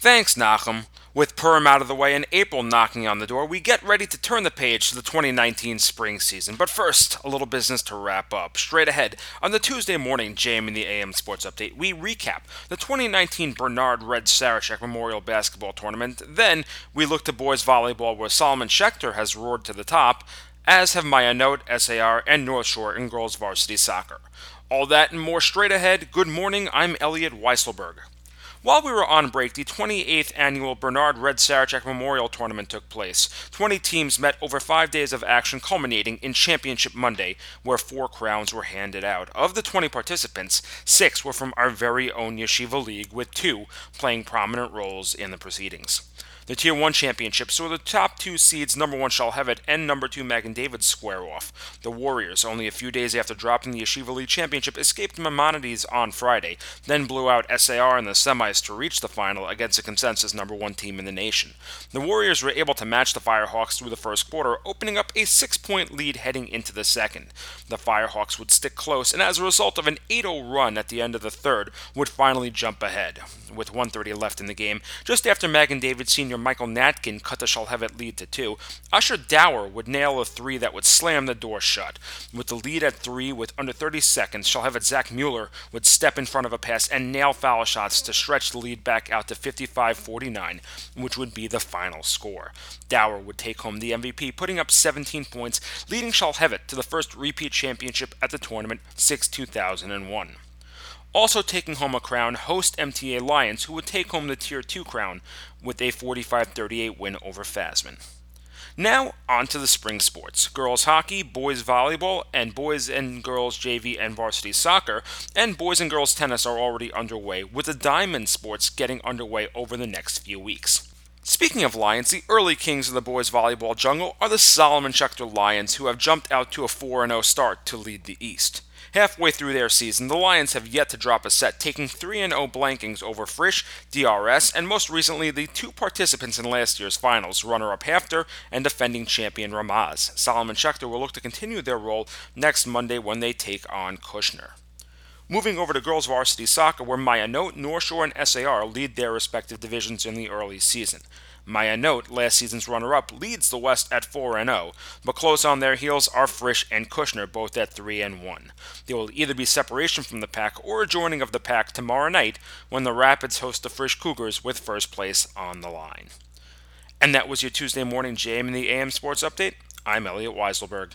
Thanks, Nachum. With Purim out of the way and April knocking on the door, we get ready to turn the page to the 2019 spring season. But first, a little business to wrap up. Straight ahead, on the Tuesday morning JM in the AM Sports Update, we recap the 2019 Bernard Red Sarachek Memorial Basketball Tournament. Then, we look to boys volleyball where Solomon Schechter has roared to the top, as have Ma'ayanot, SAR, and North Shore in girls varsity soccer. All that and more straight ahead. Good morning, I'm Elliot Weiselberg. While we were on break, the 28th annual Bernard Red Sarachek Memorial Tournament took place. 20 teams met over five days of action, culminating in Championship Monday, where four crowns were handed out. Of the 20 participants, six were from our very own Yeshiva League, with two playing prominent roles in the proceedings. The Tier 1 championship saw the top two seeds, number 1 Shalhevet and number 2 Magen David, square off. The Warriors, only a few days after dropping the Yeshiva League championship, escaped Maimonides on Friday, then blew out SAR in the semis to reach the final against a consensus number 1 team in the nation. The Warriors were able to match the Firehawks through the first quarter, opening up a six point lead heading into the second. The Firehawks would stick close, and as a result of an 8 0 run at the end of the third, would finally jump ahead. With 130 left in the game, just after Magen David Sr. Michael Natkin cut the Shalhevet lead to two, Usher Dower would nail a three that would slam the door shut. With the lead at three with under 30 seconds, Shalhevet Zach Mueller would step in front of a pass and nail foul shots to stretch the lead back out to 55-49, which would be the final score. Dower would take home the MVP, putting up 17 points, leading Shalhevet to the first repeat championship at the tournament 6 2001. Also taking home a crown, host MTA Lions, who would take home the Tier 2 crown with a 45 38 win over Fasman. Now, on to the spring sports. Girls hockey, boys volleyball, and boys and girls JV and varsity soccer, and boys and girls tennis are already underway, with the diamond sports getting underway over the next few weeks. Speaking of Lions, the early kings of the boys volleyball jungle are the Solomon Schechter Lions, who have jumped out to a 4 0 start to lead the East. Halfway through their season, the Lions have yet to drop a set, taking 3 0 blankings over Frisch, DRS, and most recently the two participants in last year's finals, runner up HAFTR and defending champion Ramaz. Solomon Schechter will look to continue their roll next Monday when they take on Kushner. Moving over to girls varsity soccer, where Ma'ayanot, North Shore, and SAR lead their respective divisions in the early season. Ma'ayanot, last season's runner up, leads the West at 4 0, but close on their heels are Frisch and Kushner, both at 3 1. There will either be separation from the pack or a joining of the pack tomorrow night when the Rapids host the Frisch Cougars with first place on the line. And that was your Tuesday morning JM in the AM Sports Update. I'm Elliot Weiselberg.